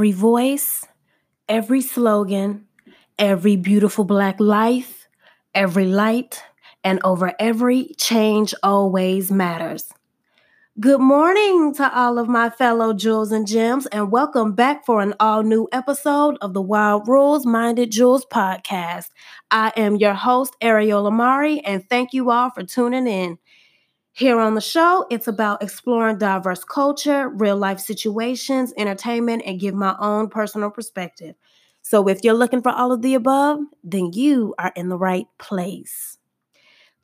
every voice, every slogan, every beautiful black life, every light, and over every change always matters. Good morning to all of my fellow jewels and gems, and welcome back for an all new episode of the Wild Rules Minded Jewels podcast. I am your host, Ariel Amari, and thank you all for tuning in. Here on the show, it's about exploring diverse culture, real life situations, entertainment, and give my own personal perspective. So if you're looking for all of the above, then you are in the right place.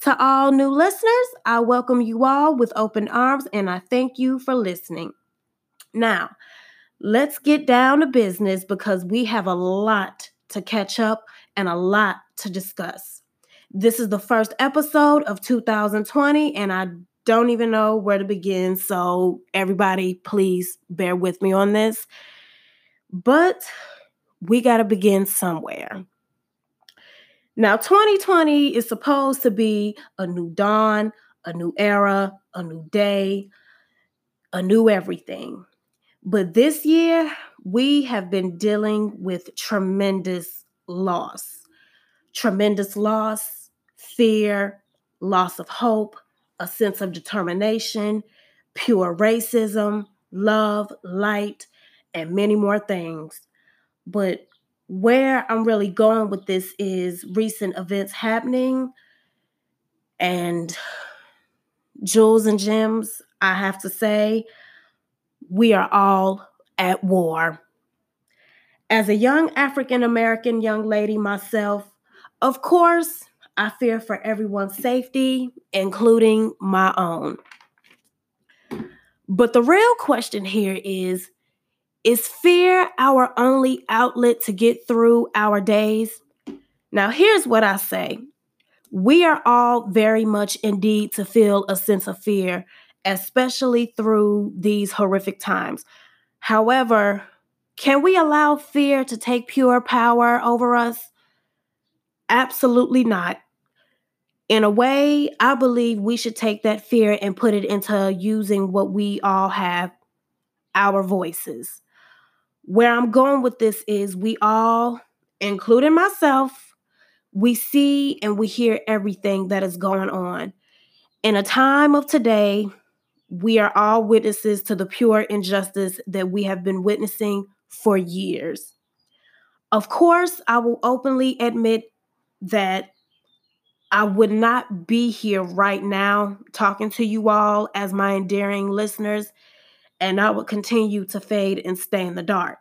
To all new listeners, I welcome you all with open arms and I thank you for listening. Now, let's get down to business because we have a lot to catch up and a lot to discuss. This is the first episode of 2020, and I don't even know where to begin. So, everybody, please bear with me on this. But we got to begin somewhere. Now, 2020 is supposed to be a new dawn, a new era, a new day, a new everything. But this year, we have been dealing with tremendous loss. Tremendous loss, fear, loss of hope, a sense of determination, pure racism, love, light, and many more things. But where I'm really going with this is recent events happening and jewels and gems. I have to say, we are all at war. As a young African American young lady myself, of course, I fear for everyone's safety, including my own. But the real question here is is fear our only outlet to get through our days? Now, here's what I say we are all very much indeed to feel a sense of fear, especially through these horrific times. However, can we allow fear to take pure power over us? Absolutely not. In a way, I believe we should take that fear and put it into using what we all have our voices where I'm going with this is we all, including myself, we see and we hear everything that is going on. In a time of today, we are all witnesses to the pure injustice that we have been witnessing for years. Of course, I will openly admit that I would not be here right now talking to you all as my endearing listeners and I would continue to fade and stay in the dark.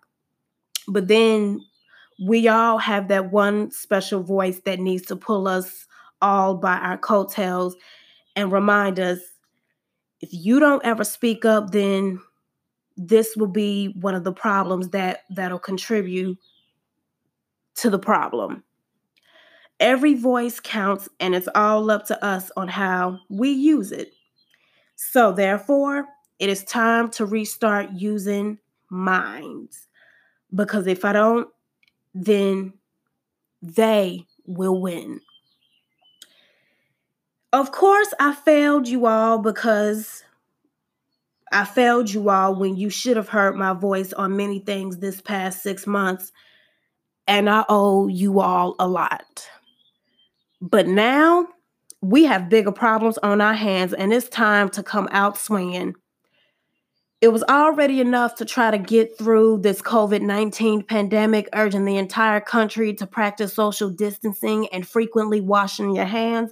But then we all have that one special voice that needs to pull us all by our coattails and remind us if you don't ever speak up, then this will be one of the problems that that'll contribute to the problem. Every voice counts and it's all up to us on how we use it. So therefore, it is time to restart using minds. Because if I don't, then they will win. Of course, I failed you all because I failed you all when you should have heard my voice on many things this past six months, and I owe you all a lot. But now we have bigger problems on our hands, and it's time to come out swinging. It was already enough to try to get through this COVID 19 pandemic, urging the entire country to practice social distancing and frequently washing your hands.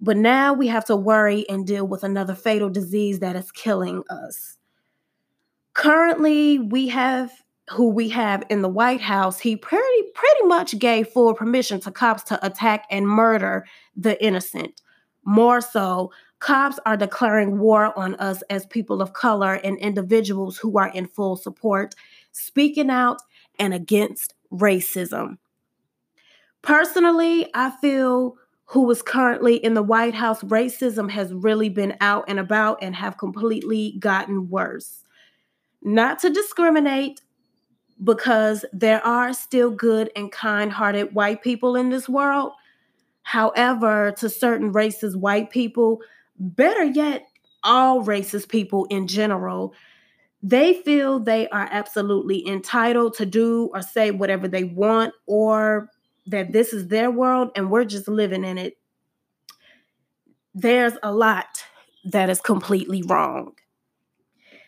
But now we have to worry and deal with another fatal disease that is killing us. Currently, we have who we have in the White House, he pretty pretty much gave full permission to cops to attack and murder the innocent. More so, cops are declaring war on us as people of color and individuals who are in full support, speaking out and against racism. Personally, I feel who is currently in the White House, racism has really been out and about and have completely gotten worse. Not to discriminate, because there are still good and kind hearted white people in this world. However, to certain races, white people, better yet, all racist people in general, They feel they are absolutely entitled to do or say whatever they want, or that this is their world and we're just living in it. There's a lot that is completely wrong.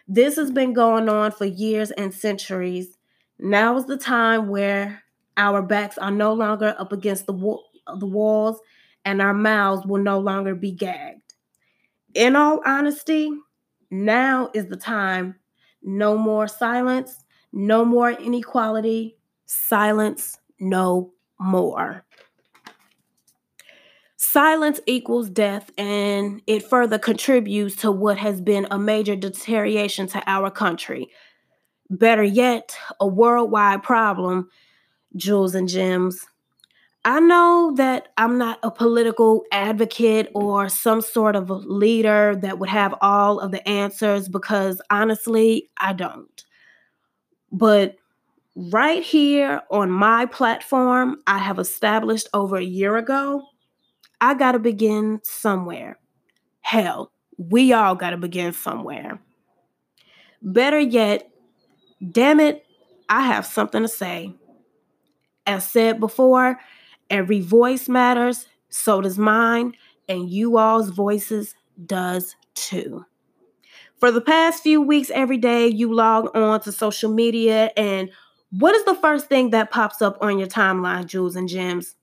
This has been going on for years and centuries. Now is the time where our backs are no longer up against the, the walls and our mouths will no longer be gagged. In all honesty, now is the time. No more silence, no more inequality. Silence, no more. Silence equals death, and it further contributes to what has been a major deterioration to our country. Better yet, a worldwide problem, Jewels and Gems. I know that I'm not a political advocate or some sort of leader that would have all of the answers because honestly, I don't. But right here on my platform, I have established over a year ago, I got to begin somewhere. Hell, we all got to begin somewhere. Better yet, damn it, I have something to say. As said before, Every voice matters, so does mine, and you all's voices does too. For the past few weeks, every day you log on to social media, and what is the first thing that pops up on your timeline, Jewels and Gems?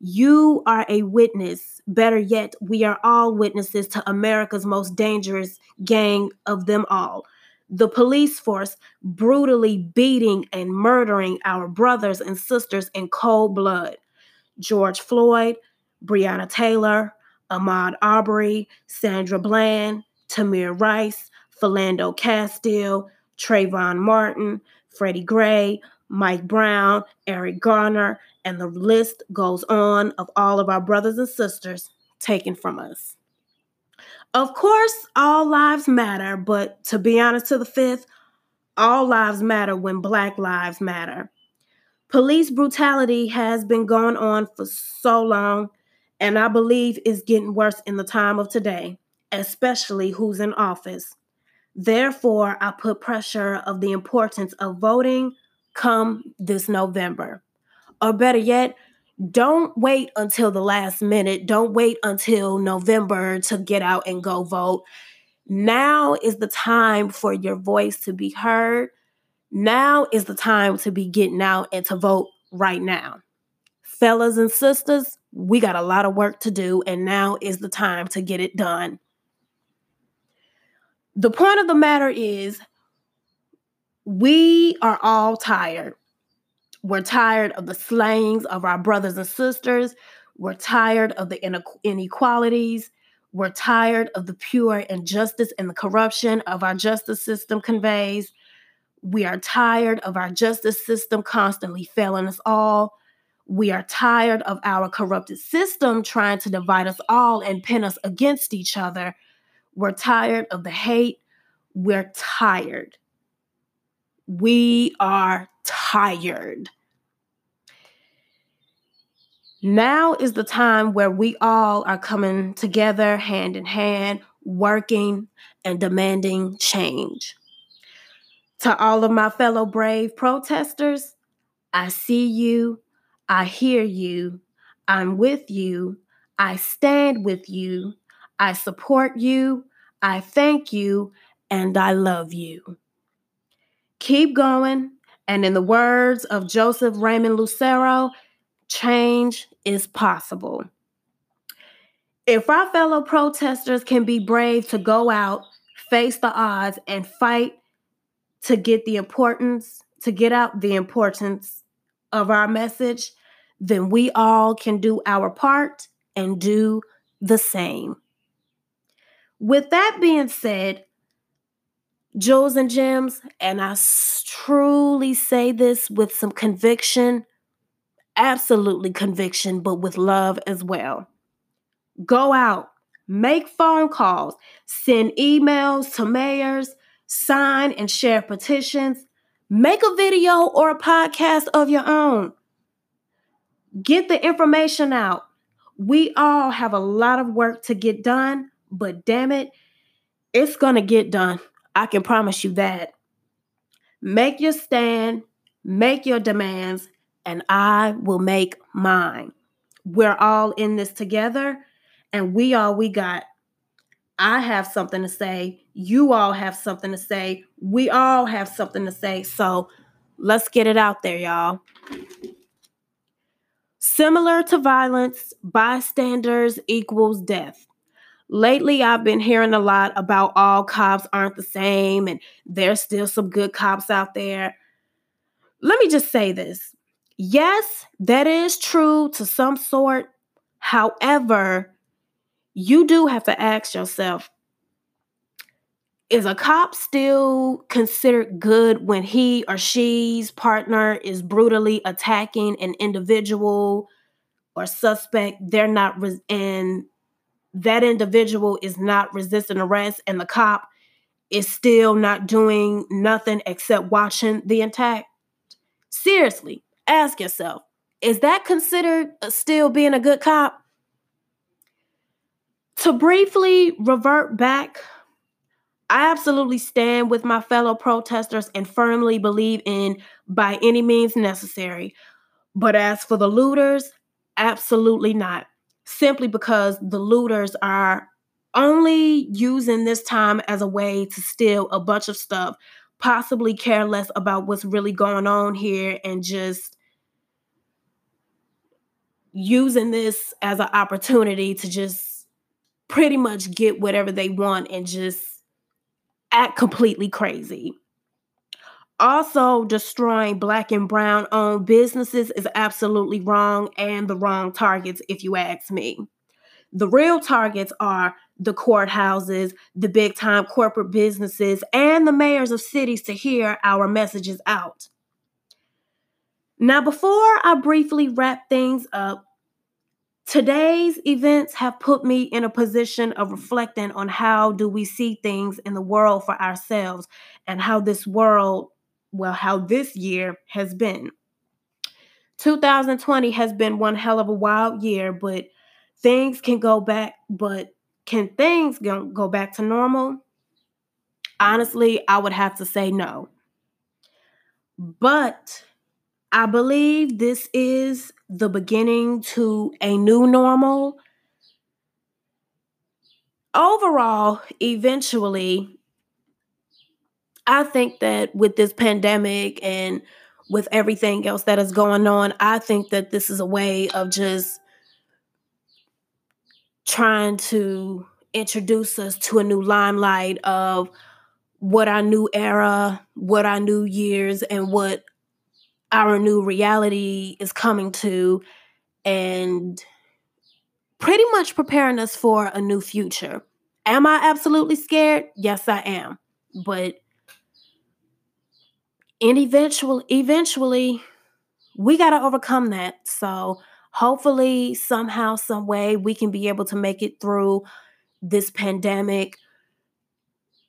You are a witness. Better yet, we are all witnesses to America's most dangerous gang of them all. The police force brutally beating and murdering our brothers and sisters in cold blood. George Floyd, Breonna Taylor, Ahmaud Arbery, Sandra Bland, Tamir Rice, Philando Castile, Trayvon Martin, Freddie Gray, Mike Brown, Eric Garner, and the list goes on of all of our brothers and sisters taken from us. Of course, all lives matter, but to be honest to the fifth, all lives matter when Black lives matter. Police brutality has been going on for so long, and I believe it's getting worse in the time of today, especially who's in office. Therefore, I put pressure of the importance of voting come this November. Or better yet, don't wait until the last minute. Don't wait until November to get out and go vote. Now is the time for your voice to be heard now is the time to be getting out and to vote right now. Fellas and sisters, we got a lot of work to do, and now is the time to get it done. The point of the matter is, we are all tired. We're tired of the slayings of our brothers and sisters. We're tired of the inequalities. We're tired of the pure injustice and the corruption of our justice system conveys. We are tired of our justice system constantly failing us all. We are tired of our corrupted system trying to divide us all and pin us against each other. We're tired of the hate. We're tired. We are tired. Now is the time where we all are coming together hand in hand, working and demanding change. To all of my fellow brave protesters, I see you, I hear you, I'm with you, I stand with you, I support you, I thank you, and I love you. Keep going, and in the words of Joseph Raymond Lucero, change is possible. If our fellow protesters can be brave to go out, face the odds, and fight to get the importance, to get out the importance of our message, then we all can do our part and do the same. With that being said, Jewels and Gems, and I truly say this with some conviction, absolutely conviction, but with love as well. Go out, make phone calls, send emails to mayors, sign and share petitions, make a video or a podcast of your own. Get the information out. We all have a lot of work to get done, but damn it, it's going to get done. I can promise you that. Make your stand, make your demands, and I will make mine. We're all in this together, and we all we got. I have something to say. You all have something to say. We all have something to say. So let's get it out there, y'all. Similar to violence, bystanders equals death. Lately, I've been hearing a lot about all cops aren't the same and there's still some good cops out there. Let me just say this. Yes, that is true to some sort. However, you do have to ask yourself is a cop still considered good when he or she's partner is brutally attacking an individual or suspect they're not res- and that individual is not resisting arrest and the cop is still not doing nothing except watching the attack seriously ask yourself is that considered still being a good cop to briefly revert back I absolutely stand with my fellow protesters and firmly believe in by any means necessary. But as for the looters, absolutely not. Simply because the looters are only using this time as a way to steal a bunch of stuff, possibly care less about what's really going on here and just using this as an opportunity to just pretty much get whatever they want and just act completely crazy. Also, destroying black and brown owned businesses is absolutely wrong and the wrong targets, if you ask me. The real targets are the courthouses, the big time corporate businesses, and the mayors of cities to hear our messages out. Now, before I briefly wrap things up, Today's events have put me in a position of reflecting on how do we see things in the world for ourselves and how this world, well, how this year has been. 2020 has been one hell of a wild year, but things can go back, but can things go, go back to normal? Honestly, I would have to say no. But I believe this is the beginning to a new normal. Overall, eventually, I think that with this pandemic and with everything else that is going on, I think that this is a way of just trying to introduce us to a new limelight of what our new era, what our new years, and what our new reality is coming to and pretty much preparing us for a new future. Am I absolutely scared? Yes, I am. But and eventually eventually we got to overcome that. So hopefully somehow some way we can be able to make it through this pandemic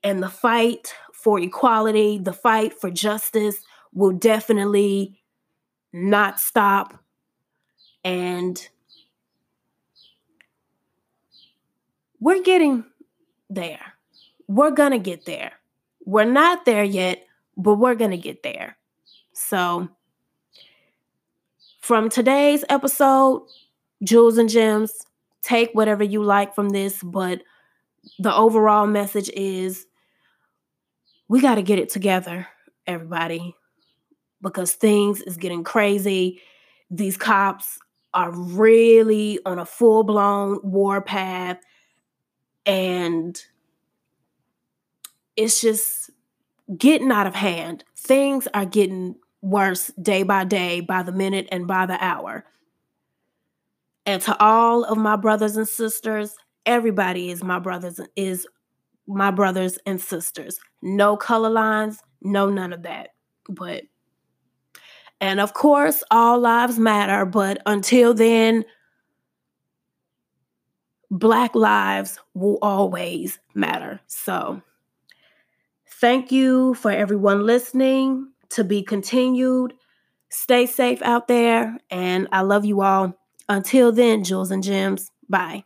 and the fight for equality, the fight for justice will definitely not stop and we're getting there. We're to get there. We're not there yet, but we're going to get there. So, from today's episode, Jewels and Gems, take whatever you like from this, but the overall message is we got to get it together, everybody because things is getting crazy. These cops are really on a full blown war path. And it's just getting out of hand. Things are getting worse day by day, by the minute, and by the hour. And to all of my brothers and sisters, everybody is my brothers is my brothers and sisters. No color lines, no none of that. But and of course, all lives matter, but until then, Black lives will always matter. So, thank you for everyone listening. To be continued. Stay safe out there, and I love you all. Until then, Jewels and Gems, bye.